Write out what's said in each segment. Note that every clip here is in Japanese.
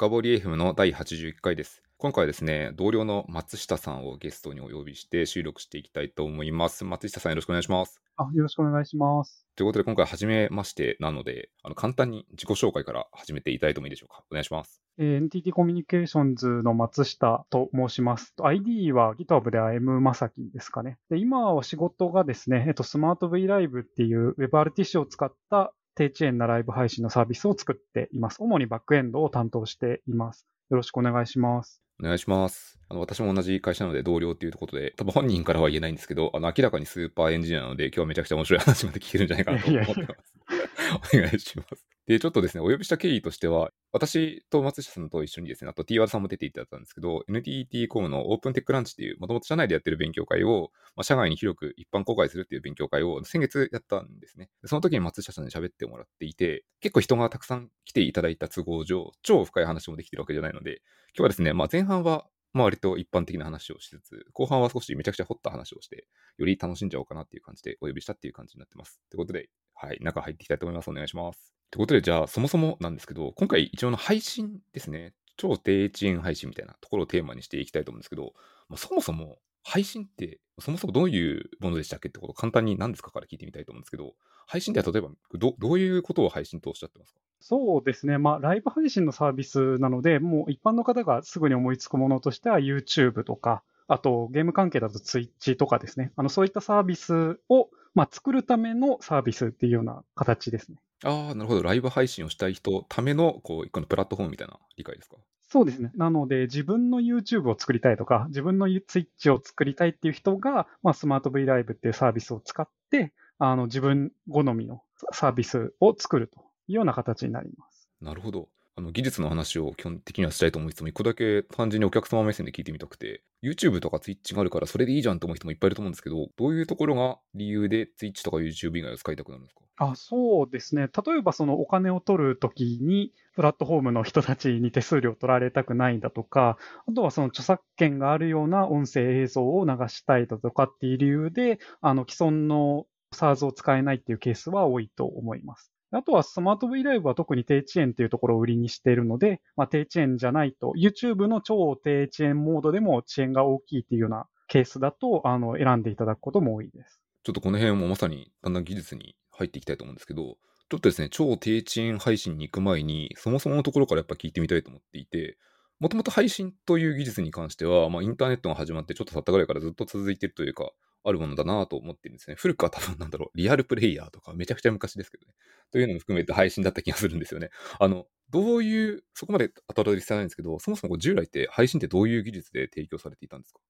深掘り FM の第81回です。今回はですね、同僚の松下さんをゲストにお呼びして収録していきたいと思います。松下さんよろしくお願いします。あ、よろしくお願いします。ということで今回初めましてなので、あの簡単に自己紹介から始めていただいてもいいでしょうか。お願いします。えー NTT コミュニケーションズの松下と申します。ID は GitHub では M まさきですかね。で今は仕事がですね、えっと、スマート V ライブっていう WebRTC を使った低遅延なライブ配信のサービスを作っています。主にバックエンドを担当しています。よろしくお願いします。お願いします。あの私も同じ会社なので同僚っていうことで、多分本人からは言えないんですけど、あの明らかにスーパーエンジニアなので、今日はめちゃくちゃ面白い話まで聞けるんじゃないかなと思ってます。お願いします。で、ちょっとですね、お呼びした経緯としては、私と松下さんと一緒にですね、あと T ワードさんも出ていただいたんですけど、NTT コムのオープンテックランチっていう、もともと社内でやってる勉強会を、まあ、社外に広く一般公開するっていう勉強会を先月やったんですね。その時に松下さんに喋ってもらっていて、結構人がたくさん来ていただいた都合上、超深い話もできてるわけじゃないので、今日はですね、まあ、前半はまあ割と一般的な話をしつつ、後半は少しめちゃくちゃ掘った話をして、より楽しんじゃおうかなっていう感じでお呼びしたっていう感じになってます。ということで、はい、中入っていきたいと思います。お願いします。ということで、じゃあ、そもそもなんですけど、今回一応の配信ですね、超低遅延配信みたいなところをテーマにしていきたいと思うんですけど、まあ、そもそも配信って、そもそもどういうものでしたっけってことを簡単に何ですかから聞いてみたいと思うんですけど、配信って例えばどどういうことを配信とおっしゃってますか？そうですね。まあ、ライブ配信のサービスなので、もう一般の方がすぐに思いつくものとしては YouTube とか、あとゲーム関係だと Twitch とかですね。あの、そういったサービスを、まあ、作るためのサービスっていうような形ですね。ああ、なるほど。ライブ配信をしたい人ための、こう、一個のプラットフォームみたいな理解ですか？そうですね。なので、自分の YouTube を作りたいとか、自分の Twitch を作りたいっていう人が、まあ、スマート V ライブっていうサービスを使って、あの、自分好みのサービスを作るというような形になります。なるほど。あの技術の話を基本的にはしたいと思いつつも、一個だけ単純にお客様目線で聞いてみたくて、YouTube とか Twitch があるからそれでいいじゃんと思う人もいっぱいいると思うんですけど、どういうところが理由で Twitch とか YouTube 以外を使いたくなるんですか？あそうですね。例えば、そのお金を取るときに、プラットフォームの人たちに手数料取られたくないだとか、あとはその著作権があるような音声映像を流したいだとかっていう理由で、あの既存の SARS を使えないっていうケースは多いと思います。あとはスマート V ライブは特に低遅延っていうところを売りにしているので、まあ、低遅延じゃないと、YouTube の超低遅延モードでも遅延が大きいっていうようなケースだと、あの、選んでいただくことも多いです。ちょっとこの辺もまさにだんだん技術に入っていきたいと思うんですけど、ちょっとですね、超低遅延配信に行く前に、そもそものところからやっぱ聞いてみたいと思っていて、もともと配信という技術に関しては、まあ、インターネットが始まってちょっと経ったぐらいからずっと続いてるというか、あるものだなと思ってるんですね。古くは多分なんだろう、リアルプレイヤーとかめちゃくちゃ昔ですけどね。というのも含めて配信だった気がするんですよね。あの、どういう、そこまで当たる必要ないんですけど、そもそも従来って配信ってどういう技術で提供されていたんですか？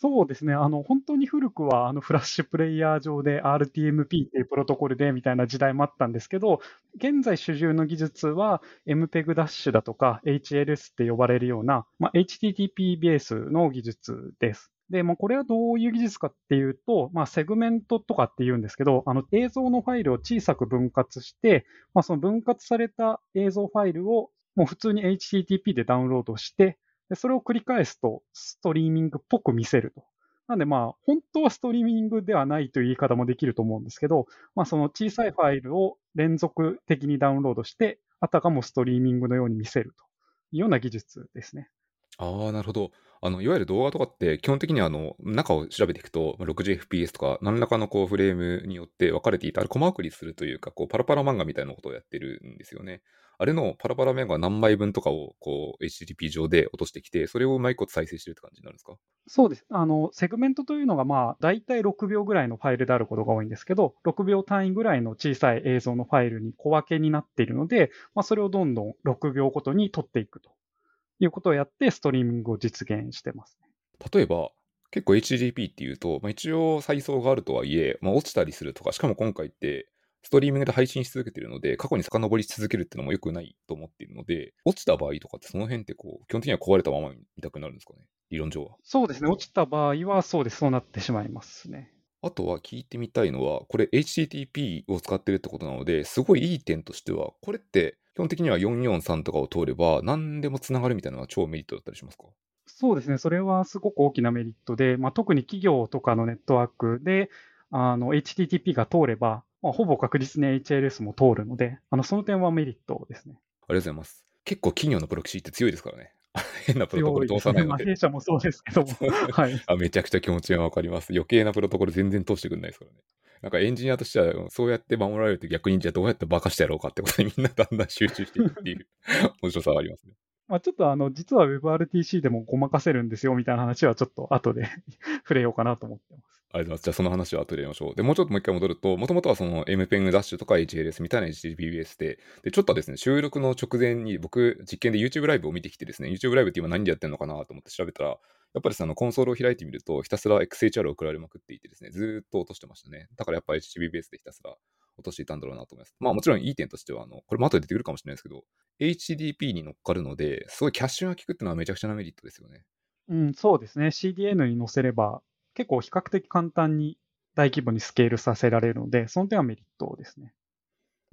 そうですね。あの、本当に古くは、あの、フラッシュプレイヤー上で RTMP っていうプロトコルでみたいな時代もあったんですけど、現在主流の技術は MPEG ダッシュだとか HLS って呼ばれるような、まあ、HTTP ベースの技術です。で、もうこれはどういう技術かっていうと、まあ、セグメントとかって言うんですけど、あの、映像のファイルを小さく分割して、まあ、その分割された映像ファイルをもう普通に HTTP でダウンロードして、でそれを繰り返すとストリーミングっぽく見せると。なんでまあ、本当はストリーミングではないという言い方もできると思うんですけど、まあその小さいファイルを連続的にダウンロードして、あたかもストリーミングのように見せるというような技術ですね。ああ、なるほど。あの、いわゆる動画とかって、基本的にはあの、中を調べていくと、まあ 60fps とか、何らかのこう、フレームによって分かれていた、あれ、コマ送りするというか、こう、パラパラ漫画みたいなことをやってるんですよね。あれのパラパラ漫画何枚分とかを、こう、HTTP 上で落としてきて、それをうまいこと再生してるって感じになるんですか？そうです。あの、セグメントというのがまあ、だいたい6秒ぐらいのファイルであることが多いんですけど、6秒単位ぐらいの小さい映像のファイルに小分けになっているので、まあそれをどんどん6秒ごとに取っていくということをやって、ストリーミングを実現してますね。例えば、結構 HTTP っていうと、まあ、一応再送があるとはいえ、まあ、落ちたりするとか、しかも今回って、ストリーミングで配信し続けてるので、過去に遡り続けるっていうのも良くないと思っているので、落ちた場合とかってその辺ってこう、基本的には壊れたまま見たくなるんですかね？理論上は。そうですね。落ちた場合は、そうです。そうなってしまいますね。あとは聞いてみたいのは、これ HTTP を使ってるってことなので、すごいいい点としては、これって基本的には443とかを通れば、何でもつながるみたいなのは超メリットだったりしますか？そうですね。それはすごく大きなメリットで、まあ、特に企業とかのネットワークで、あの、HTTP が通れば、まあ、ほぼ確実に HLS も通るので、あの、その点はメリットですね。ありがとうございます。結構企業のプロキシって強いですからね。変なプロトコル通さないので。弊社もそうですけども。はい。あめちゃくちゃ気持ちがわかります。余計なプロトコル全然通してくんないですからね。なんかエンジニアとしては、そうやって守られると逆にじゃあどうやって化かしてやろうかってことにみんなだんだん集中していくっていう 面白さがありますね。まあ、ちょっとあの、実は WebRTC でもごまかせるんですよみたいな話はちょっと後で 触れようかなと思ってます。ありがとうございます。じゃあその話は後でやりましょう。で、もうちょっともう一回戻ると、もともとはその MPEG ダッシュとか HLS みたいな HTTPS で、で、ちょっとですね、収録の直前に僕、実験で YouTube ライブを見てきてですね、YouTube ライブって今何でやってるのかなと思って調べたら、やっぱりそのコンソールを開いてみると、ひたすら XHR を送られまくっていてですね、ずっと落としてましたね。だからやっぱ HTTPS でひたすら落としていたんだろうなと思います。まあもちろんいい点としては、あの、これも後で出てくるかもしれないですけど、HTTP に乗っかるので、すごいキャッシュが効くっていうのはめちゃくちゃなメリットですよね。うん、そうですね。CDN に載せれば、結構比較的簡単に大規模にスケールさせられるので、その点はメリットですね。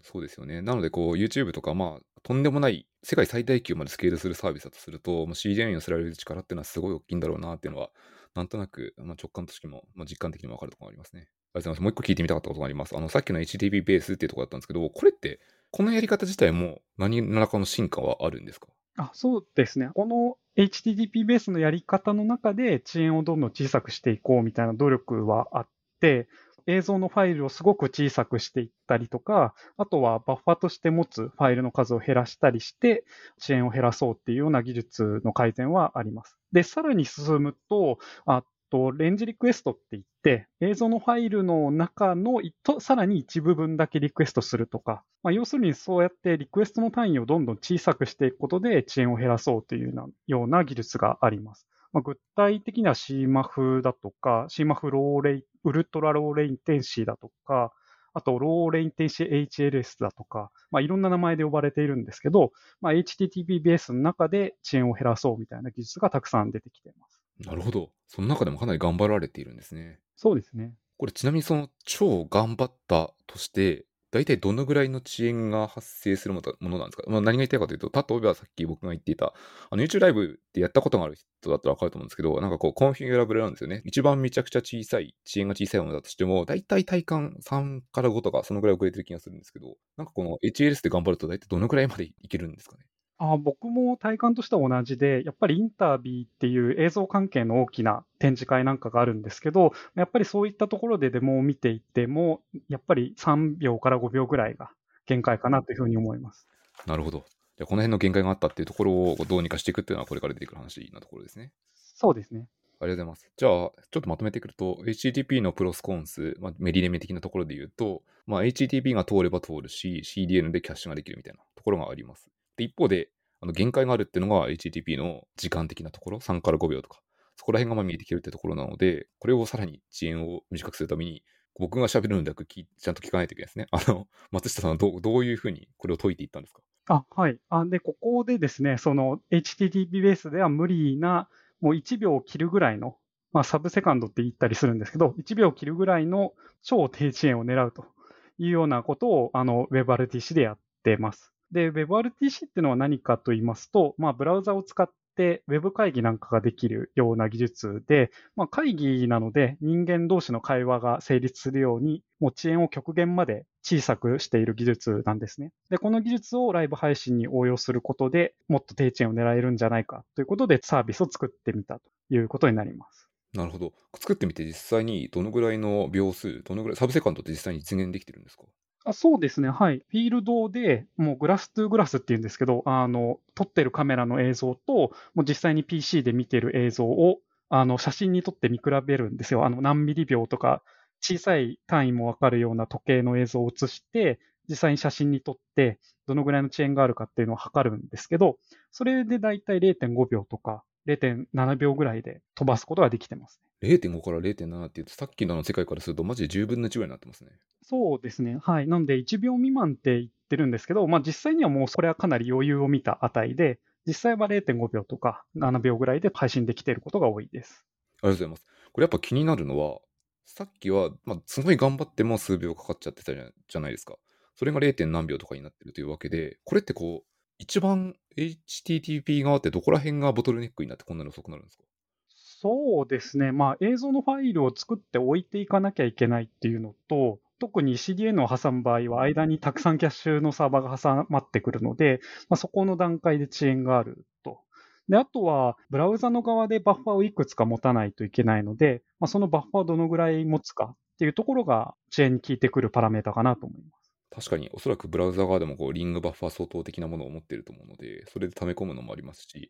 そうですよね。なので、こう、YouTube とか、まあ、とんでもない、世界最大級までスケールするサービスだとすると、CDN に寄せられる力っていうのはすごい大きいんだろうなっていうのは、なんとなく、まあ、直感としても、まあ、実感的にも分かるところがありますね。ありがとうございます。もう一個聞いてみたかったことがあります。あの、さっきの HTTP ベースっていうところだったんですけど、これって、このやり方自体も何らかの進化はあるんですか？あそうですね。この HTTP ベースのやり方の中で遅延をどんどん小さくしていこうみたいな努力はあって、映像のファイルをすごく小さくしていったりとか、あとはバッファとして持つファイルの数を減らしたりして、遅延を減らそうっていうような技術の改善はあります。で、さらに進むと、あと、レンジリクエストって言って、映像のファイルの中のさらに一部分だけリクエストするとか、まあ、要するにそうやってリクエストの単位をどんどん小さくしていくことで遅延を減らそうというような技術があります。まあ、具体的には CMAF だとか、CMAF low la、ultra low latency だとか、あと、 low latency HLS だとか、まあ、いろんな名前で呼ばれているんですけど、まあ、HTTP ベースの中で遅延を減らそうみたいな技術がたくさん出てきています。なるほど。その中でもかなり頑張られているんですね。そうですね。これちなみにその超頑張ったとして、大体どのぐらいの遅延が発生するものなんですか、まあ、何が言いたいかというと、例えばさっき僕が言っていた、あの YouTube ライブってやったことがある人だったら分かると思うんですけど、なんかこうコンフィギュラブルなんですよね。一番めちゃくちゃ小さい、遅延が小さいものだとしても、大体体感3から5とかそのぐらい遅れてる気がするんですけど、なんかこの HLS で頑張ると大体どのぐらいまでいけるんですかね？あ僕も体感としては同じで、やっぱりインタビーっていう映像関係の大きな展示会なんかがあるんですけど、やっぱりそういったところでデモを見ていても、やっぱり3秒から5秒ぐらいが限界かなというふうに思います。なるほど。じゃこの辺の限界があったっていうところをどうにかしていくっていうのは、これから出てくる話なところですね。そうですね。ありがとうございます。じゃあ、ちょっとまとめてくると、HTTP のプロスコンス、まあ、メリレメ的なところで言うと、まあ、HTTP が通れば通るし、CDN でキャッシュができるみたいなところがあります。で、一方で、あの限界があるっていうのが HTTP の時間的なところ、3から5秒とか、そこら辺がま見えてきてるってところなので、これをさらに遅延を短くするために、僕が喋るのではなくちゃんと聞かないといけないですね。あの、松下さんはどうどういうふうにこれを解いていったんですか？あ、はい。あで、ここでですね、その HTTP ベースでは無理な、もう1秒を切るぐらいの、まあ、サブセカンドって言ったりするんですけど、1秒を切るぐらいの超低遅延を狙うというようなことを、WebRTC でやってます。で、WebRTC っていうのは何かと言いますと、まあ、ブラウザを使って Web 会議なんかができるような技術で、まあ、会議なので人間同士の会話が成立するように、もう遅延を極限まで小さくしている技術なんですね。で、この技術をライブ配信に応用することでもっと低遅延を狙えるんじゃないかということでサービスを作ってみたということになります。なるほど。作ってみて実際にどのぐらいの秒数、どのぐらい、サブセカンドって実際に実現できてるんですか？あそうですね、はい。フィールドで、もうグラストゥグラスっていうんですけど、あの、撮ってるカメラの映像と、もう実際に PC で見てる映像を、あの、写真に撮って見比べるんですよ。あの、何ミリ秒とか、小さい単位もわかるような時計の映像を写して、実際に写真に撮って、どのぐらいの遅延があるかっていうのを測るんですけど、それでだいたい0.5秒とか0.7秒ぐらいで飛ばすことができてます。0.5から0.7って言うと、さっきの世界からすると、マジで10分の1ぐらいになってますね。そうですね。はい。なので、1秒未満って言ってるんですけど、まあ実際にはもうそれはかなり余裕を見た値で、実際は0.5秒とか7秒ぐらいで配信できていることが多いです。ありがとうございます。これやっぱ気になるのは、さっきは、まあ、すごい頑張っても数秒かかっちゃってたじゃないですか。それが 0. 何秒とかになってるというわけで、これってこう、一番 HTTP 側ってどこら辺がボトルネックになってこんなに遅くなるんですか？そうですね、まあ、映像のファイルを作って置いていかなきゃいけないっていうのと、特に CDN を挟む場合は、間にたくさんキャッシュのサーバーが挟まってくるので、まあ、そこの段階で遅延があると。で、あとは、ブラウザの側でバッファーをいくつか持たないといけないので、まあ、そのバッファーをどのぐらい持つかっていうところが遅延に効いてくるパラメータかなと思います。確かに、おそらくブラウザ側でもこうリングバッファー相当的なものを持っていると思うので、それで溜め込むのもありますし、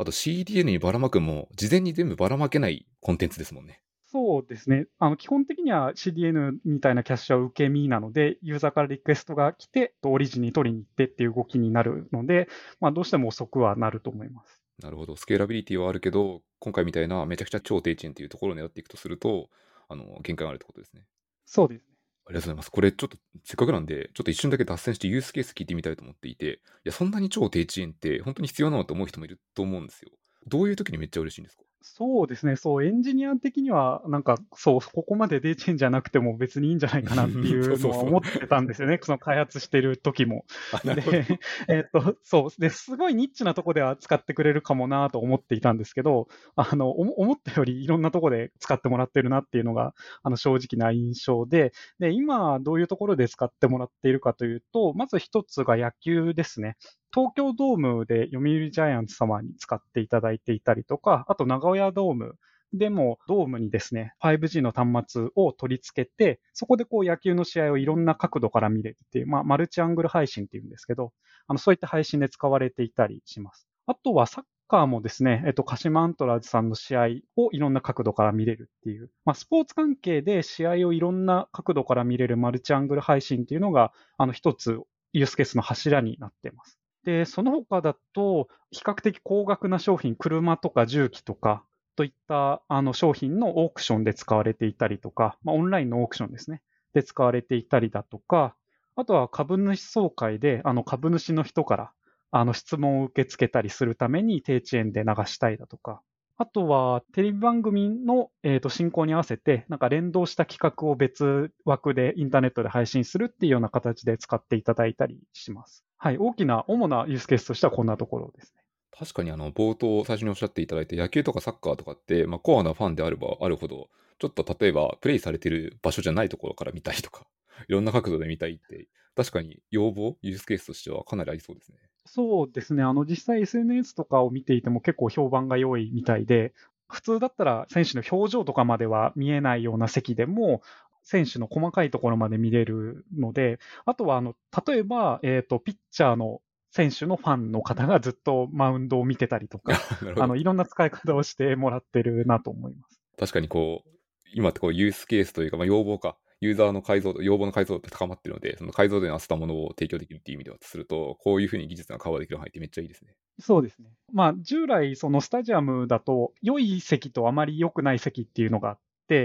あと CDN にばらまくも、事前に全部ばらまけないコンテンツですもんね。そうですね。あの基本的には CDN みたいなキャッシュは受け身なので、ユーザーからリクエストが来て、オリジンに取りに行ってっていう動きになるので、まあ、どうしても遅くはなると思います。なるほど。スケーラビリティはあるけど、今回みたいなめちゃくちゃ超低遅延っていうところを狙っていくとすると、あの限界があるってことですね。そうですりがとうございます。これちょっとせっかくなんで、ちょっと一瞬だけ脱線してユースケース聞いてみたいと思っていて、いや、そんなに超低遅延って本当に必要なのと思う人もいると思うんですよ。どういう時にめっちゃ嬉しいんですか？そうですね、そう、エンジニア的には、なんか、そう、ここまでデーチェンじゃなくても別にいいんじゃないかなっていうのは 思ってたんですよね、その開発してる時も。で、えっと、そう。ですごいニッチなとこでは使ってくれるかもなと思っていたんですけど、あの、思ったよりいろんなとこで使ってもらってるなっていうのが、あの、正直な印象で、で、今、どういうところで使ってもらっているかというと、まず一つが野球ですね。東京ドームで読売ジャイアンツ様に使っていただいていたりとか、あと名古屋ドームでもドームにですね、5G の端末を取り付けて、そこでこう野球の試合をいろんな角度から見れるっていう、まあ、マルチアングル配信っていうんですけど、あのそういった配信で使われていたりします。あとはサッカーもですね、えっと、鹿島アントラーズさんの試合をいろんな角度から見れるっていう、まあ、スポーツ関係で試合をいろんな角度から見れるマルチアングル配信っていうのが、あの一つユースケースの柱になっています。で、その他だと、比較的高額な商品、車とか重機とか、といったあの商品のオークションで使われていたりとか、まあ、オンラインのオークションですね。で使われていたりだとか、あとは株主総会で、あの株主の人からあの質問を受け付けたりするために低遅延で流したいだとか、あとはテレビ番組の、えー、と進行に合わせて、なんか連動した企画を別枠でインターネットで配信するっていうような形で使っていただいたりします。はい、大きな、主なユースケースとしてはこんなところですね。確かにあの冒頭最初におっしゃっていただいて野球とかサッカーとかって、まあ、コアなファンであればあるほどちょっと例えばプレイされてる場所じゃないところから見たいとかいろんな角度で見たいって確かに要望ユースケースとしてはかなりありそうですね。そうですねあの実際 SNS とかを見ていても結構評判が良いみたいで普通だったら選手の表情とかまでは見えないような席でも選手の細かいところまで見れるので、あとはあの例えば、えーと、ピッチャーの選手のファンの方がずっとマウンドを見てたりとか、あのいろんな使い方をしてもらってるなと思います。確かにこう、今ってこうユースケースというか、まあ、要望か、ユーザーの解像度、要望の解像度って高まってるので、その解像度に合わせたものを提供できるっていう意味ではすると、こういうふうに技術がカバーできる範囲ってめっちゃいいですね。そうですね。まあ、従来、そのスタジアムだと、良い席とあまり良くない席っていうのがあって、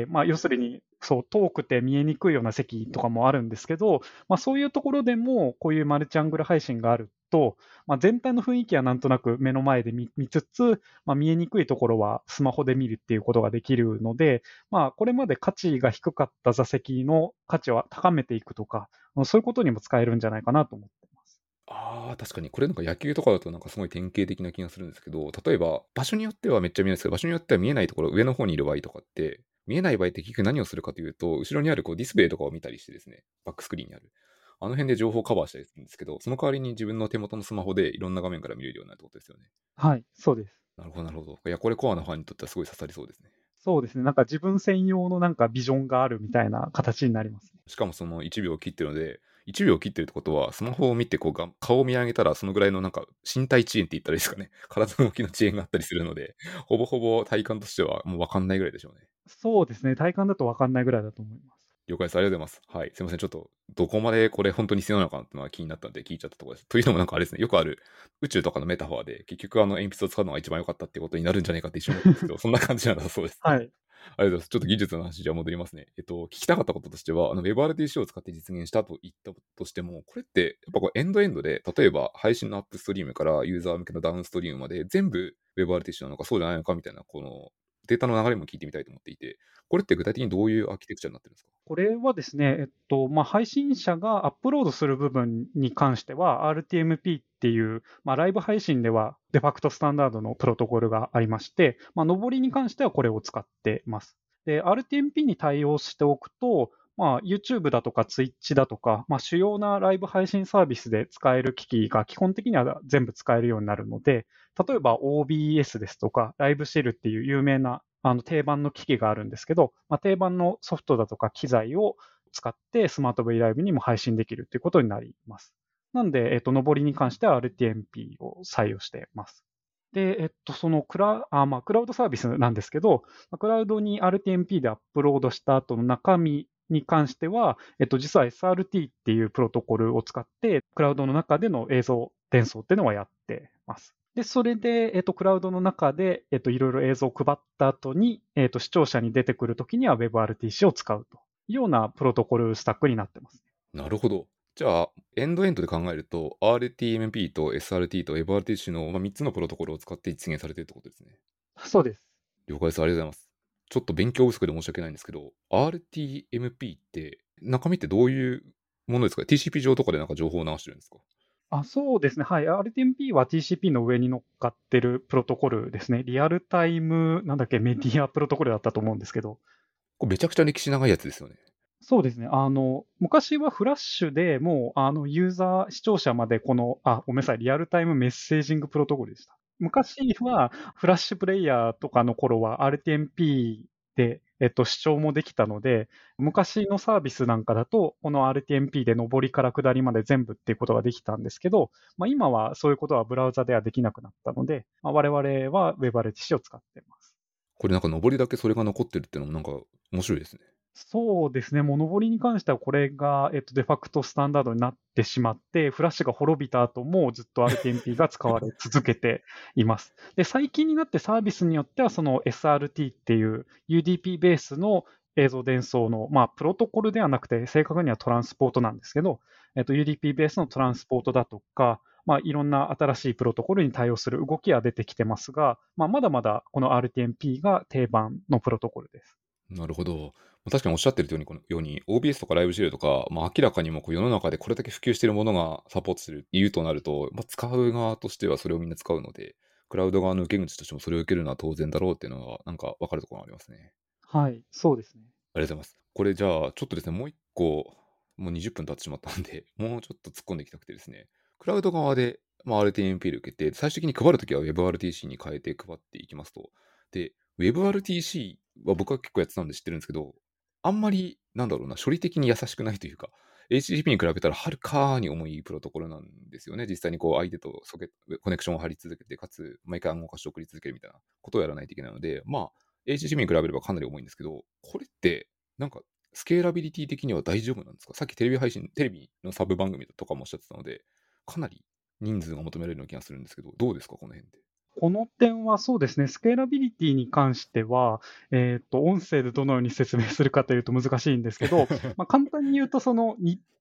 まあ、要するにそう、遠くて見えにくいような席とかもあるんですけど、まあ、そういうところでも、こういうマルチアングル配信があると、まあ、全体の雰囲気はなんとなく目の前で見つつ、まあ、見えにくいところはスマホで見るっていうことができるので、まあ、これまで価値が低かった座席の価値を高めていくとか、そういうことにも使えるんじゃないかなと思ってます。ああ、確かに。これなんか野球とかだとなんかすごい典型的な気がするんですけど、例えば場所によってはめっちゃ見えないですけど、場所によっては見えないところ、上の方にいる場合とかって、見えない場合って結局何をするかというと、後ろにあるこうディスプレイとかを見たりしてですね、バックスクリーンにある。あの辺で情報をカバーしたりするんですけど、その代わりに自分の手元のスマホでいろんな画面から見れるようになるってことですよね。はい、そうです。なるほど、なるほど。いや、これコアなファンにとってはすごい刺さりそうですね。そうですね。なんか自分専用のなんかビジョンがあるみたいな形になります、ね、しかもその1秒を切ってるので、1秒切ってるってことは、スマホを見てこう顔を見上げたら、そのぐらいのなんか身体遅延って言ったらいいですかね。体の動きの遅延があったりするので、ほぼほぼ体感としてはもう分かんないぐらいでしょうね。そうですね。体感だと分かんないぐらいだと思います。了解です。ありがとうございます。はい。すいません。ちょっと、どこまでこれ本当に必要なのかなっていうのは気になったので聞いちゃったところです。というのもなんかあれですね、よくある宇宙とかのメタファーで、結局あの鉛筆を使うのが一番良かったってことになるんじゃないかって一瞬思ったんですけど、そんな感じなんだそうです。はい。ありがとうございます。ちょっと技術の話じゃ戻りますね。えっと、聞きたかったこととしては、あの WebRTC を使って実現したと言ったとしても、これって、やっぱこうエンドエンドで、例えば配信のアップストリームからユーザー向けのダウンストリームまで全部 WebRTC なのかそうじゃないのかみたいな、このデータの流れも聞いてみたいと思っていて、これって具体的にどういうアーキテクチャになってるんですか？これはですね、えっとまあ、配信者がアップロードする部分に関しては、RTMP っていう、まあ、ライブ配信ではデファクトスタンダードのプロトコルがありまして、まあ、上りに関してはこれを使ってます。で、RTMP に対応しておくと、まあ、YouTube だとか Twitch だとか、まあ、主要なライブ配信サービスで使える機器が基本的には全部使えるようになるので、例えば OBS ですとか、ライブシェルっていう有名なあの定番の機器があるんですけど、まあ、定番のソフトだとか機材を使ってスマート V ライブにも配信できるということになります。なんで、えっと、上りに関しては RTMP を採用しています。で、えっと、そのクラあ、まあ、クラウドサービスなんですけど、クラウドに RTMP でアップロードした後の中身に関しては、えっと、実は SRT っていうプロトコルを使って、クラウドの中での映像伝送っていうのはやってます。で、それで、えっと、クラウドの中で、えっと、いろいろ映像を配った後に、えっと、視聴者に出てくるときには WebRTC を使うというようなプロトコルスタックになってます。なるほど。じゃあ、エンドエンドで考えると、RTMP と SRT と WebRTC の3つのプロトコルを使って実現されているってことですね。そうです。了解です。ありがとうございます。ちょっと勉強不足で申し訳ないんですけど、RTMP って中身ってどういうものですか ?TCP 上とかでなんか情報を流してるんですか？あそうですね、はい、RTMP は TCP の上に乗っかってるプロトコルですね、リアルタイム、なんだっけ、メディアプロトコルだったと思うんですけど。これめちゃくちゃ歴史長いやつですよね。そうですね。あの、昔はフラッシュでもう、あの、ユーザー、視聴者までこの、あ、ごめんなさい、リアルタイムメッセージングプロトコルでした。昔は、フラッシュプレイヤーとかの頃は RTMP で、えっと、視聴もできたので、昔のサービスなんかだと、この RTMP で上りから下りまで全部っていうことができたんですけど、まあ、今はそういうことはブラウザではできなくなったので、まあ、我々は WebRTC を使ってます。これなんか上りだけそれが残ってるっていうのもなんか面白いですね。そうですね、モノボリに関しては、これが、えっと、デファクトスタンダードになってしまって、フラッシュが滅びた後もずっと RTMP が使われ続けています。で、最近になってサービスによっては、その SRT っていう UDP ベースの映像伝送の、まあ、プロトコルではなくて、正確にはトランスポートなんですけど、えっと、UDP ベースのトランスポートだとか、まあ、いろんな新しいプロトコルに対応する動きは出てきてますが、まあ、まだまだこの RTMP が定番のプロトコルです。なるほど。確かにおっしゃってるように、このように OBS とかライブシェルとか、まあ、明らかにもこう世の中でこれだけ普及しているものがサポートする理由となると、まあ、使う側としてはそれをみんな使うので、クラウド側の受け口としてもそれを受けるのは当然だろうっていうのは、なんか分かるところがありますね。はい、そうですね。ありがとうございます。これじゃあ、ちょっとですね、もう一個、もう20分経ってしまったんで、もうちょっと突っ込んでいきたくてですね、クラウド側で、まあ、RTMP で受けて、最終的に配るときは WebRTC に変えて配っていきますと。で、WebRTC は僕は結構やってたんで知ってるんですけど、あんまり、なんだろうな、処理的に優しくないというか、HTTP に比べたらはるかに重いプロトコルなんですよね。実際にこう相手とソケコネクションを貼り続けて、かつ毎回暗号化して送り続けるみたいなことをやらないといけないので、まあ、HTTP に比べればかなり重いんですけど、これって、なんか、スケーラビリティ的には大丈夫なんですか？さっきテレビ配信、テレビのサブ番組とかもおっしゃってたので、かなり人数が求められるような気がするんですけど、どうですか、この辺で。この点はそうですね、スケーラビリティに関しては、えっ、ー、と、音声でどのように説明するかというと難しいんですけど、まあ、簡単に言うと、その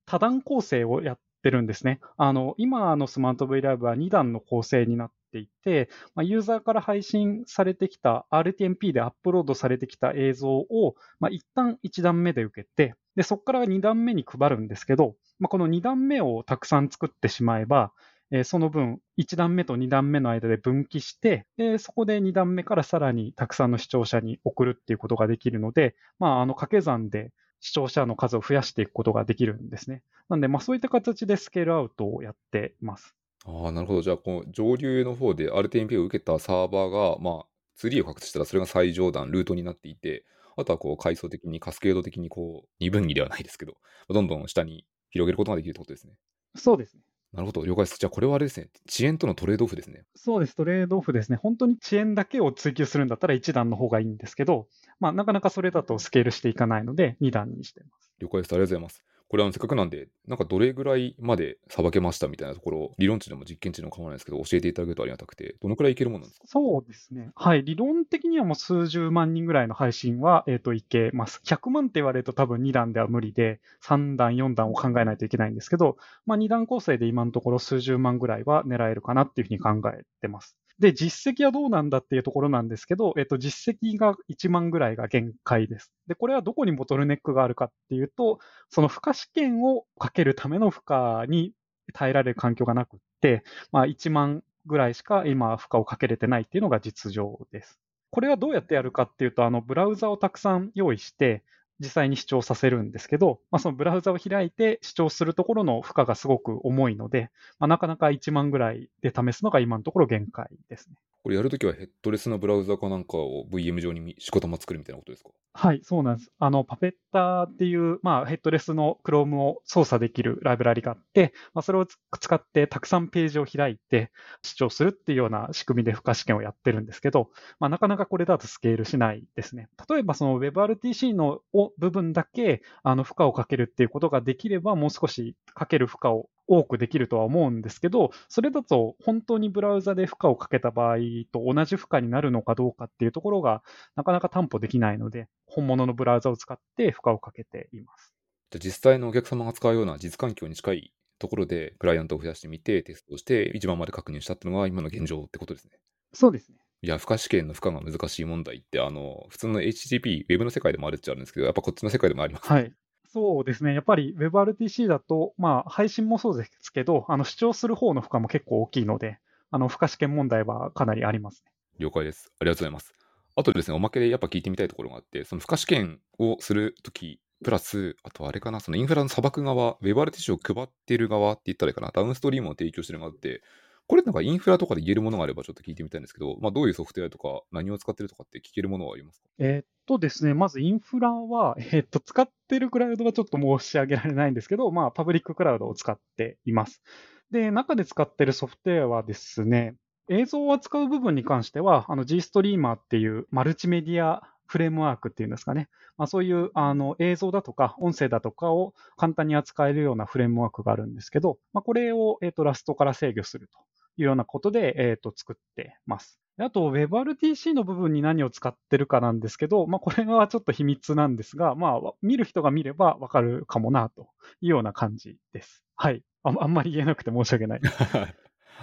多段構成をやってるんですね。あの、今のスマート V ライブは2段の構成になっていて、まあ、ユーザーから配信されてきた RTMP でアップロードされてきた映像を、まあ、一旦1段目で受けて、で、そこから2段目に配るんですけど、まあ、この2段目をたくさん作ってしまえば、えー、その分、1段目と2段目の間で分岐して、でそこで2段目からさらにたくさんの視聴者に送るっていうことができるので、まあ、あの掛け算で視聴者の数を増やしていくことができるんですね。なんで、まあ、そういった形でスケールアウトをやっています。ああ、なるほど。じゃあ、この上流の方で RTMP を受けたサーバーが、まあ、ツリーを獲得したらそれが最上段、ルートになっていて、あとはこう階層的にカスケード的にこう二分岐ではないですけど、どんどん下に広げることができるってことですね。そうですね。なるほど、了解です。じゃあ、これはあれですね、遅延とのトレードオフですね。そうです、トレードオフですね。本当に遅延だけを追求するんだったら1段の方がいいんですけど、まあ、なかなかそれだとスケールしていかないので、2段にしてます。了解です。ありがとうございます。これはせっかくなんで、なんかどれぐらいまでさばけましたみたいなところ、理論値でも実験値でも構わないですけど、教えていただけるとありがたくて、どのくらいいけるものなんですか？そうですね。はい。理論的にはもう数十万人ぐらいの配信は、えっ、ー、と、いけます。100万って言われると多分2段では無理で、3段、4段を考えないといけないんですけど、まあ2段構成で今のところ数十万ぐらいは狙えるかなっていうふうに考えてます。で、実績はどうなんだっていうところなんですけど、えっと、実績が1万ぐらいが限界です。で、これはどこにボトルネックがあるかっていうと、その負荷試験をかけるための負荷に耐えられる環境がなくって、まあ、1万ぐらいしか今負荷をかけれてないっていうのが実情です。これはどうやってやるかっていうと、あの、ブラウザをたくさん用意して、実際に視聴させるんですけど、まあ、そのブラウザを開いて視聴するところの負荷がすごく重いので、まあ、なかなか1万ぐらいで試すのが今のところ限界ですね。これやるときはヘッドレスのブラウザかなんかを VM 上にしこたま作るみたいなことですか？はい、そうなんです。あの、パペッターっていう、まあ、ヘッドレスの Chrome を操作できるライブラリがあって、まあ、それを使ってたくさんページを開いて視聴するっていうような仕組みで負荷試験をやってるんですけど、まあ、なかなかこれだとスケールしないですね。例えば、その WebRTC の部分だけ、あの、負荷をかけるっていうことができれば、もう少しかける負荷を多くできるとは思うんですけど、それだと本当にブラウザで負荷をかけた場合と同じ負荷になるのかどうかっていうところがなかなか担保できないので、本物のブラウザを使って負荷をかけています。実際のお客様が使うような実環境に近いところでクライアントを増やしてみて、テストをして一番まで確認したっていうのが今の現状ってことですね。そうですね。いや、負荷試験の負荷が難しい問題って、あの、普通の HTTP、Web の世界でもあるっちゃあるんですけど、やっぱこっちの世界でもあります、ね、はい。そうですね。やっぱり WebRTC だと、まあ、配信もそうですけど、あの、主張する方の負荷も結構大きいので、あの、負荷試験問題はかなりありますね。了解です。ありがとうございます。あとですね、おまけでやっぱ聞いてみたいところがあって、その負荷試験をするとき、プラス、あとあれかな、そのインフラの砂漠側、WebRTC を配っている側って言ったらいいかな、ダウンストリームを提供してる側って、これなんかインフラとかで言えるものがあればちょっと聞いてみたいんですけど、まあ、どういうソフトウェアとか何を使ってるとかって聞けるものはありますか？え、っとですね、まずインフラは、えー、っと、使ってるクラウドはちょっと申し上げられないんですけど、まあ、パブリッククラウドを使っています。で、中で使ってるソフトウェアはですね、映像を扱う部分に関しては、あの GStreamer っていうマルチメディアフレームワークっていうんですかね。まあ、そういうあの映像だとか音声だとかを簡単に扱えるようなフレームワークがあるんですけど、まあ、これを、えーと、 Rust から制御するというようなことで、えーと、作ってます。あと、WebRTC の部分に何を使ってるかなんですけど、まあ、これはちょっと秘密なんですが、まあ、見る人が見ればわかるかもなというような感じです。はい。ああんまり言えなくて申し訳ない。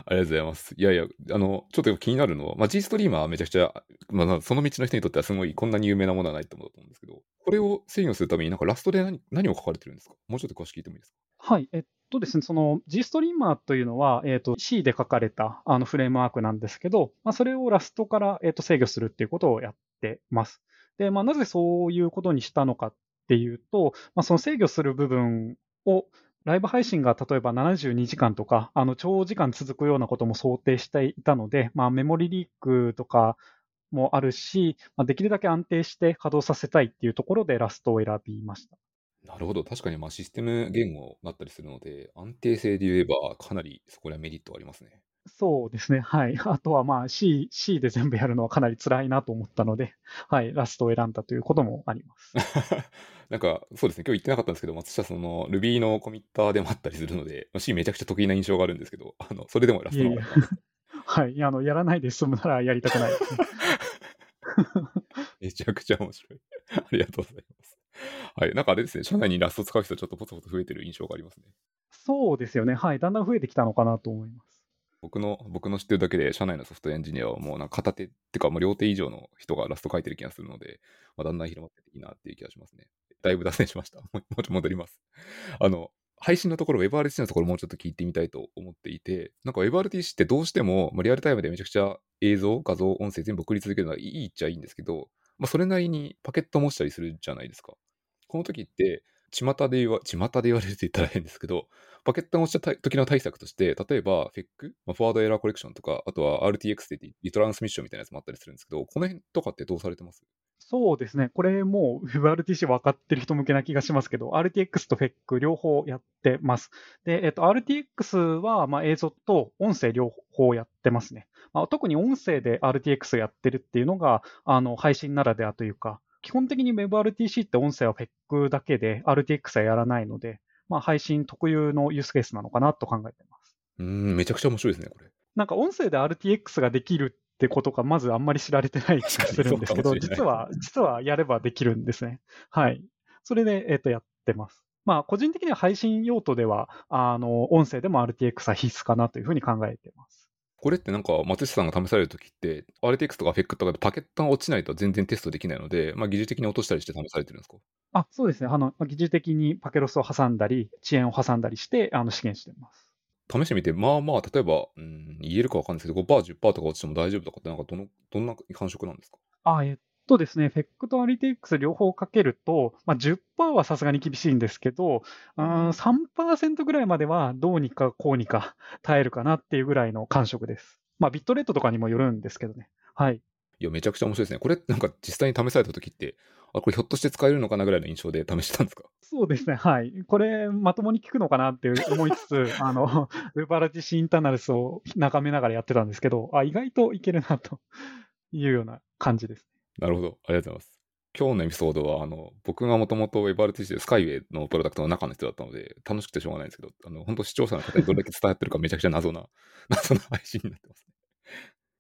ありがとうございます。いやいや、あの、ちょっと気になるのは、まあ、G ストリーマーはめちゃくちゃ、まあ、その道の人にとってはすごい、こんなに有名なものはないと思うんですけど、これを制御するために、なんかラストで何何を書かれてるんですか？もうちょっと詳しく聞いてもいいですか？はい。えっとですね、その G ストリーマーというのは、えっと、C で書かれたあのフレームワークなんですけど、まあ、それをラストから、えっと、制御するっていうことをやってます。で、まあ、なぜそういうことにしたのかっていうと、まあ、その制御する部分をライブ配信が例えば72時間とか、あの長時間続くようなことも想定していたので、まあ、メモリリークとかもあるし、まあ、できるだけ安定して稼働させたいっていうところでラストを選びました。なるほど。確かにまあシステム言語だったりするので、安定性で言えばかなりそこにはメリットありますね。そうですね。はい。あとはまあ C、C で全部やるのはかなり辛いなと思ったので、はい。ラストを選んだということもあります。なんか、そうですね。今日言ってなかったんですけど、松下その Ruby のコミッターでもあったりするので、C めちゃくちゃ得意な印象があるんですけど、あの、それでもラストのがはい。あの、やらないで済むならやりたくない、めちゃくちゃ面白い。ありがとうございます。はい。なんかあれですね、社内にラスト使う人ちょっとポツポツ増えてる印象がありますね。そうですよね。はい。だんだん増えてきたのかなと思います。僕の、僕の知ってるだけで、社内のソフトエンジニアはもうなんか片手ってか、もう両手以上の人がラスト書いてる気がするので、まあ、だんだん広まっていいなっていう気がしますね。だいぶ脱線しました。もうちょっと戻ります。あの、配信のところ、WebRTC のところもうちょっと聞いてみたいと思っていて、なんか WebRTC ってどうしても、リアルタイムでめちゃくちゃ映像、画像、音声全部送り続けるのはいいっちゃいいんですけど、まあ、それなりにパケットもしたりするじゃないですか。この時って、巷で言わ、巷で言われるって言ったら変ですけど、パケットが落ちた時の対策として、例えば FEC、まあ、フォワードエラーコレクションとか、あとは RTX でリトランスミッションみたいなやつもあったりするんですけど、この辺とかってどうされてます？そうですね。これもう WebRTC 分かってる人向けな気がしますけど、RTX と FEC 両方やってます。で、えっと、RTX はまあ映像と音声両方やってますね。まあ、特に音声で RTX やってるっていうのが、あの、配信ならではというか、基本的に WebRTC って音声は FEC だけで RTX はやらないので、まあ、配信特有のユースケースなのかなと考えてます。うん、めちゃくちゃ面白いですね、これ。なんか音声で RTX ができるってことがまずあんまり知られてない気がするんですけど、実は、実はやればできるんですね。はい。それで、えっ、ー、と、やってます。まあ、個人的には配信用途では、あの、音声でも RTX は必須かなというふうに考えてます。これってなんか松下さんが試されるときって、RTX とか FEC とかでパケットが落ちないと全然テストできないので、まあ、疑似的に落としたりして試されてるんですか？あそうですねあの。疑似的にパケロスを挟んだり、遅延を挟んだりしてあの試験してます。試してみて、まあまあ、例えば、うん、言えるかわかんないですけど、5%、10%とか落ちても大丈夫とかって、なんかどの、どんな感触なんですか？あえっとですね、FEC と RTX 両方かけると、まあ、10%はさすがに厳しいんですけど、うん3%ぐらいまではどうにかこうにか耐えるかなっていうぐらいの感触です。まあ、ビットレートとかにもよるんですけどね。はい。いや、めちゃくちゃ面白いですね。これ、なんか実際に試された時って、あ、これひょっとして使えるのかなぐらいの印象で試してたんですか？そうですね、はい。これ、まともに効くのかなって思いつつ、あの、ウェバラティシインターナルスを眺めながらやってたんですけど、あ、意外といけるなというような感じです。なるほど。ありがとうございます。今日のエピソードは、あの、僕がもともと WebRTC でスカイウェイのプロダクトの中の人だったので、楽しくてしょうがないんですけど、あの、本当視聴者の方にどれだけ伝わってるかめちゃくちゃ謎な、謎な配信になってますね。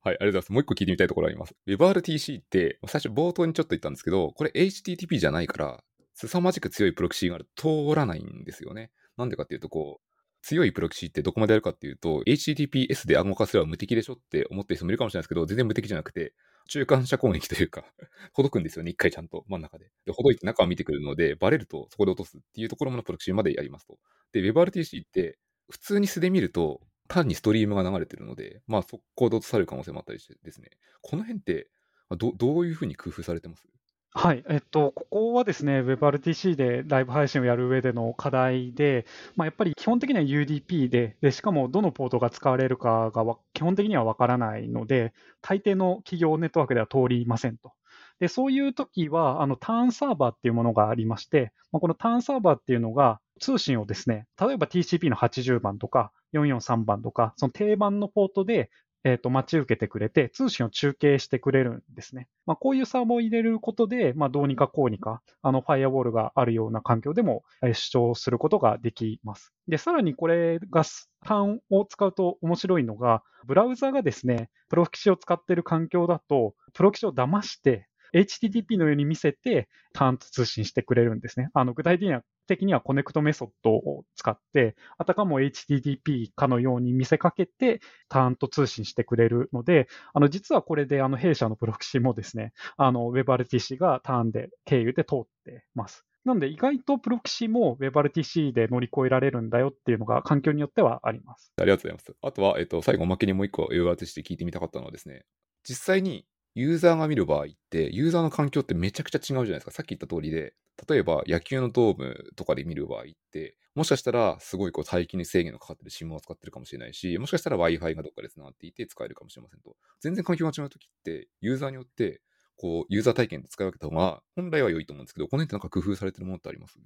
はい、ありがとうございます。もう一個聞いてみたいところあります。WebRTC って、最初冒頭にちょっと言ったんですけど、これ HTTP じゃないから、凄まじく強いプロキシーがあると通らないんですよね。なんでかっていうと、こう、強いプロキシーってどこまでやるかっていうと、HTTPS で暗号化すれば無敵でしょって思ってる人もいるかもしれないですけど、全然無敵じゃなくて、中間者攻撃というか ほどくんですよね、一回ちゃんと真ん中で。で、ほどいて中を見てくるので、バレるとそこで落とすっていうところのプロキシーまでやりますと。で、WebRTC って、普通に素で見ると、単にストリームが流れてるので、まあ、速攻で落とされる可能性もあったりしてですね、この辺ってど、どういうふうに工夫されてます？はい、えっと、ここはですね、WebRTC でライブ配信をやる上での課題で、まあ、やっぱり基本的には UDP でで、しかもどのポートが使われるかが基本的にはわからないので、大抵の企業ネットワークでは通りませんと。でそういう時は、あのターンサーバーっていうものがありまして、まあ、このターンサーバーっていうのが、通信をですね、例えば TCP の80番とか443番とか、その定番のポートで、えっ、ー、と、待ち受けてくれて、通信を中継してくれるんですね。まあ、こういうサーバーを入れることで、まあ、どうにかこうにか、あの、ファイアウォールがあるような環境でも、えー、疎通することができます。で、さらにこれが、 TURN を使うと面白いのが、ブラウザがですね、プロキシを使っている環境だと、プロキシを騙して、HTTP のように見せて、 TURN と通信してくれるんですね。あの具体的には的には CONNECT メソッドを使って、あたかも HTTP かのように見せかけて、ターンと通信してくれるので、あの実はこれであの弊社のプロキシもですね、あの WebRTC がターンで経由で通ってます。なので意外とプロキシも WebRTC で乗り越えられるんだよっていうのが環境によってはあります。ありがとうございます。あとは、えっと、最後おまけにもう一個 WebRTC で聞いてみたかったのはですね、実際にユーザーが見る場合って、ユーザーの環境ってめちゃくちゃ違うじゃないですか。さっき言った通りで、例えば野球のドームとかで見る場合って、もしかしたらすごいこう待機に制限のかかってる SIM を使ってるかもしれないし、もしかしたら Wi-Fi がどっかで繋がっていて使えるかもしれませんと。全然環境が違うときって、ユーザーによって、こう、ユーザー体験で使い分けた方が本来は良いと思うんですけど、この辺ってなんか工夫されてるものってあります？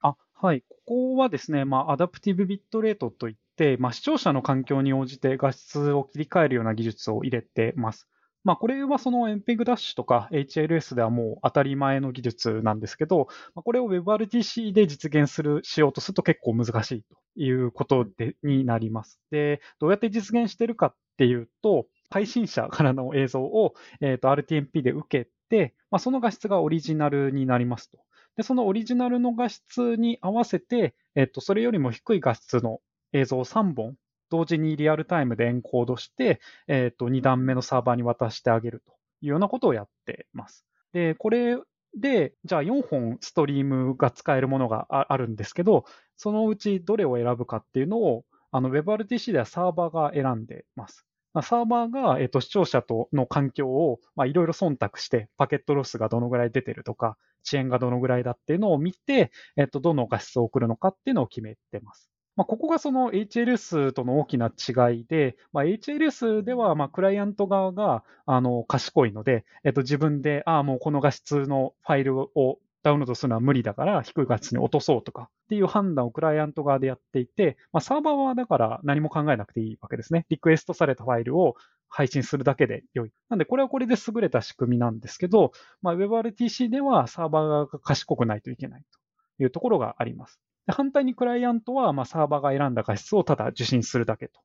あはい、ここはですね、まあ、アダプティブビットレートといって、まあ、視聴者の環境に応じて画質を切り替えるような技術を入れてます。まあ、これはその MPEG ダッシュとか HLS ではもう当たり前の技術なんですけど、まあ、これを WebRTC で実現する、しようとすると結構難しいということでになります。で、どうやって実現してるかっていうと、配信者からの映像を、えー、と RTMP で受けて、まあ、その画質がオリジナルになりますと。で、そのオリジナルの画質に合わせて、えっ、ー、と、それよりも低い画質の映像を3本同時にリアルタイムでエンコードして、えっ、ー、と、2段目のサーバーに渡してあげるというようなことをやってます。で、これで、じゃあ4本ストリームが使えるものがあるんですけど、そのうちどれを選ぶかっていうのを、あの WebRTC ではサーバーが選んでます。サーバーが、えーと、視聴者との環境をいろいろ忖度して、パケットロスがどのぐらい出てるとか、遅延がどのぐらいだっていうのを見て、えーとどの画質を送るのかっていうのを決めてます。まあ、ここがその HLS との大きな違いで、まあ、HLS ではまあクライアント側があの賢いので、えっと、自分で、ああ、もうこの画質のファイルをダウンロードするのは無理だから低い画質に落とそうとかっていう判断をクライアント側でやっていて、まあ、サーバーはだから何も考えなくていいわけですね。リクエストされたファイルを配信するだけで良い。なんで、これはこれで優れた仕組みなんですけど、まあ、WebRTC ではサーバー側が賢くないといけないというところがあります。反対にクライアントは、まあ、サーバーが選んだ画質をただ受信するだけと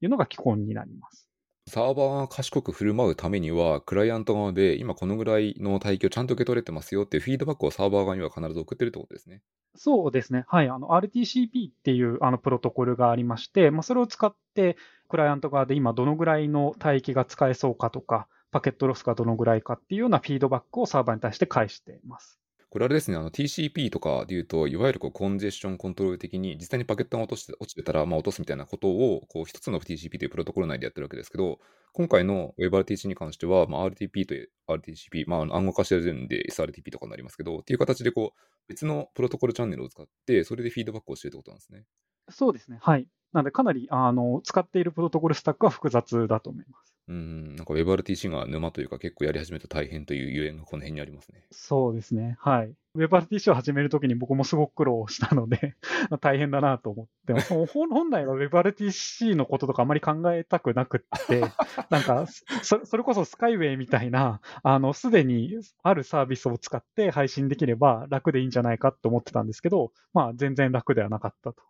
いうのが基本になります。サーバーが賢く振る舞うためには、クライアント側で今このぐらいの帯域をちゃんと受け取れてますよっていうフィードバックをサーバー側には必ず送ってるってことですね。そうですね。はい。RTCP っていうあのプロトコルがありまして、まあ、それを使ってクライアント側で今どのぐらいの帯域が使えそうかとか、パケットロスがどのぐらいかっていうようなフィードバックをサーバーに対して返しています。これあれですね、あの TCP とかで言うと、いわゆるこうコンジェッションコントロール的に、実際にパケットが落として落ちてたら、まあ、落とすみたいなことを、こう一つの TCP というプロトコル内でやってるわけですけど、今回の WebRTC に関しては、まあ、RTP と RTCP、まあ、暗号化してるんで SRTP とかになりますけど、っていう形でこう、別のプロトコルチャンネルを使って、それでフィードバックをしてるってことなんですね。そうですね。はい。なので、かなりあの使っているプロトコルスタックは複雑だと思います。うん、なんか WebRTC が沼というか結構やり始めた大変というゆえんがこの辺にありますね。そうですね。はい。WebRTC を始めるときに僕もすごく苦労したので 大変だなと思って。本来は WebRTC のこととかあまり考えたくなくって、なんかそ、それこそスカイウェイみたいな、あの、すでにあるサービスを使って配信できれば楽でいいんじゃないかと思ってたんですけど、まあ全然楽ではなかったと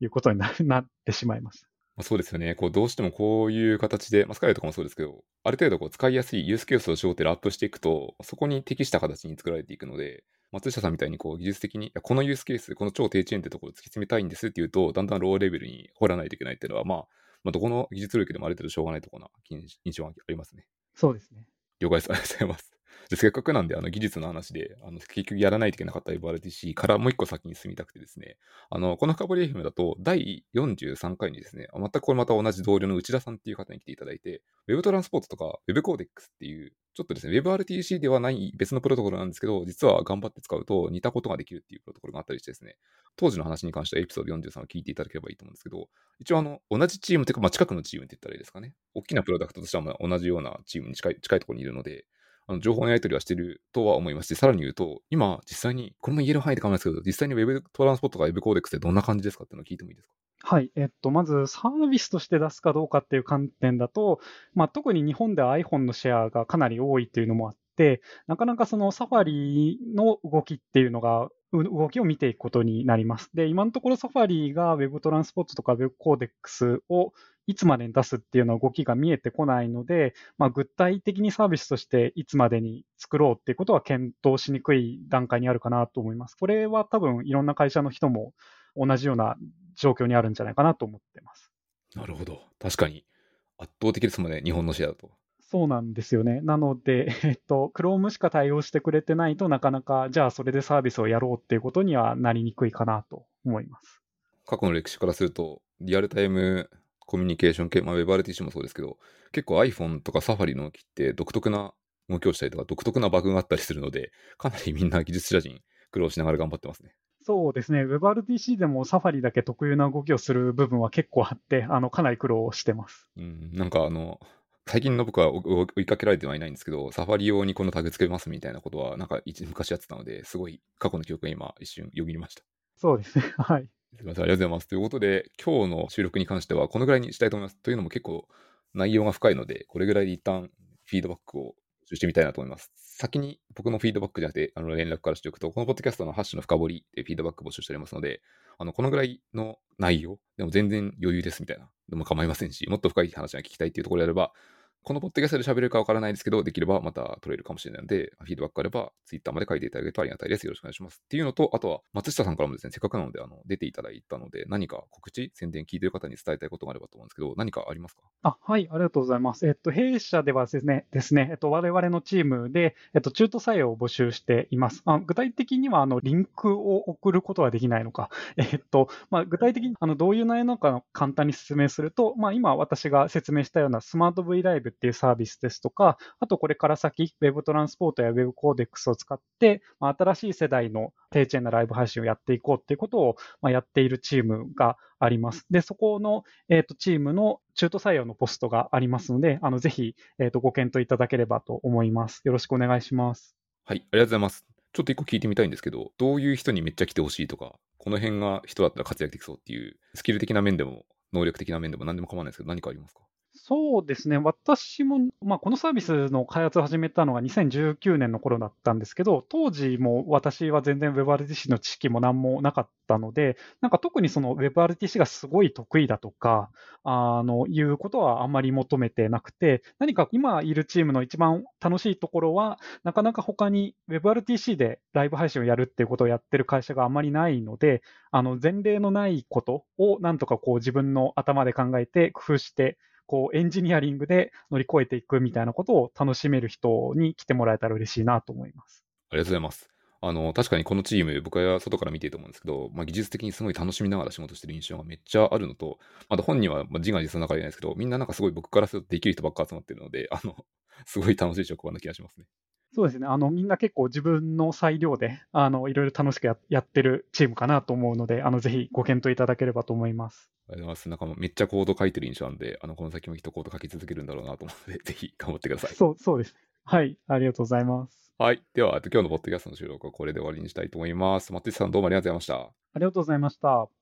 いうことになってしまいました。まあ、そうですよね。こうどうしてもこういう形で、まあ、スカイとかもそうですけど、ある程度こう使いやすいユースケースを絞ってラップしていくと、そこに適した形に作られていくので、松下さんみたいにこう技術的に、このユースケース、この超低遅延ってところを突き詰めたいんですっていうと、だんだんローレベルに掘らないといけないっていうのは、まあ、まあ、どこの技術領域でもある程度しょうがないところな印象がありますね。そうですね。了解です。ありがとうございます。せっかくなんで、あの技術の話で、あの結局やらないといけなかった FRTC からもう一個先に進みたくてですね、あのこの深掘り FM だと、第43回にですね、全くこれまた同じ同僚の内田さんっていう方に来ていただいて、Web トランスポートとか Web コーデックスっていう、ちょっとですね、WebRTC ではない別のプロトコルなんですけど、実は頑張って使うと似たことができるっていうプロトコルがあったりしてですね、当時の話に関してはエピソード43を聞いていただければいいと思うんですけど、一応あの、同じチームというか、まあ、近くのチームって言ったらいいですかね。大きなプロダクトとしては同じようなチームに近い近いところにいるので、あの情報のやり取りはしているとは思いますし、さらに言うと、今、実際に、これも言える範囲で構わないですけど、実際に Web トランスポートとか Web コーデックスってどんな感じですかっていうのを聞いてもいいですか？はい。えっと、まず、サービスとして出すかどうかっていう観点だと、まあ、特に日本では iPhone のシェアがかなり多いっていうのもあって、なかなかそのサファリの動きっていうのが動きを見ていくことになります。で、今のところサファリが Web トランスポートとか Web コーデックスをいつまでに出すっていうような動きが見えてこないので、まあ、具体的にサービスとしていつまでに作ろうっていうことは検討しにくい段階にあるかなと思います。これは多分いろんな会社の人も同じような状況にあるんじゃないかなと思ってます。なるほど。確かに。圧倒的ですもんね、日本のシェアだと。そうなんですよね。なので、えっと、Chrome しか対応してくれてないとなかなか、じゃあそれでサービスをやろうっていうことにはなりにくいかなと思います。過去の歴史からすると、リアルタイムコミュニケーション系、まあ、WebRTC もそうですけど、結構 iPhone とか Safari の機って独特な動きをしたりとか、独特なバグがあったりするので、かなりみんな技術者陣苦労しながら頑張ってますね。そうですね。WebRTC でも Safari だけ特有な動きをする部分は結構あって、あの、かなり苦労してます。うん、なんかあの、最近の僕は追いかけられてはいないんですけど、サファリ用にこのタグつけますみたいなことは、なんか昔やってたので、すごい過去の記憶が今一瞬よぎりました。そうですね。はい。すみません、ありがとうございます。ということで、今日の収録に関しては、このぐらいにしたいと思います。というのも結構内容が深いので、これぐらいで一旦フィードバックをしてみたいなと思います。先に僕のフィードバックじゃなくて、あの連絡からしておくと、このポッドキャストのハッシュの深掘りでフィードバック募集しておりますので、あのこのぐらいの内容、でも全然余裕ですみたいな、でも構いませんし、もっと深い話が聞きたいっていうところであれば、このポッドキャストで喋れるかわからないですけど、できればまた取れるかもしれないので、フィードバックあれば、ツイッターまで書いていただけるとありがたいです。よろしくお願いします。っていうのと、あとは、松下さんからもですね、せっかくなので、あの、出ていただいたので、何か告知、宣伝聞いてる方に伝えたいことがあればと思うんですけど、何かありますか？あ、はい、ありがとうございます。えっと、弊社ではですね、ですね、えっと、我々のチームで、えっと、中途採用を募集しています。あ具体的には、あの、リンクを送ることはできないのか。えっと、まあ、具体的に、あの、どういう内容なのか簡単に説明すると、まあ、今私が説明したようなスマート V ライブっていうサービスですとか、あとこれから先、Web トランスポートや Web コーデックスを使って、まあ、新しい世代の低チェーンなライブ配信をやっていこうっていうことを、まあ、やっているチームがあります。で、そこの、えーと、チームの中途採用のポストがありますので、あのぜひ、えーと、ご検討いただければと思います。よろしくお願いします。はい、ありがとうございます。ちょっと一個聞いてみたいんですけど、どういう人にめっちゃ来てほしいとか、この辺が人だったら活躍できそうっていう、スキル的な面でも、能力的な面でも何でも構わないですけど、何かありますか？そうですね、私も、まあ、このサービスの開発を始めたのが2019年の頃だったんですけど、当時も私は全然 WebRTC の知識も何もなかったので、なんか特にその WebRTC がすごい得意だとか、あのいうことはあんまり求めてなくて、何か今いるチームの一番楽しいところは、なかなか他に WebRTC でライブ配信をやるっていうことをやってる会社があまりないので、あの前例のないことをなんとかこう自分の頭で考えて工夫して、こうエンジニアリングで乗り越えていくみたいなことを楽しめる人に来てもらえたら嬉しいなと思います。ありがとうございます。あの、確かにこのチーム、僕は外から見ていると思うんですけど、まあ、技術的にすごい楽しみながら仕事してる印象がめっちゃあるのと、また本人はまあ自画自賛な中で言えないですけど、みんななんかすごい僕からするとできる人ばっか集まってるので、あの、すごい楽しい職場な気がしますね。そうですね。あの、みんな結構自分の裁量で、あの、いろいろ楽しくややってるチームかなと思うので、あの、ぜひご検討いただければと思います。ありがとうございます。なんかめっちゃコード書いてる印象なんで、あの、この先もきっとコード書き続けるんだろうなと思うので、ぜひ頑張ってください。そう、そうです。はい。ありがとうございます。はい。では、えっと今日のポッドキャストの収録はこれで終わりにしたいと思います。松井さんどうもありがとうございました。ありがとうございました。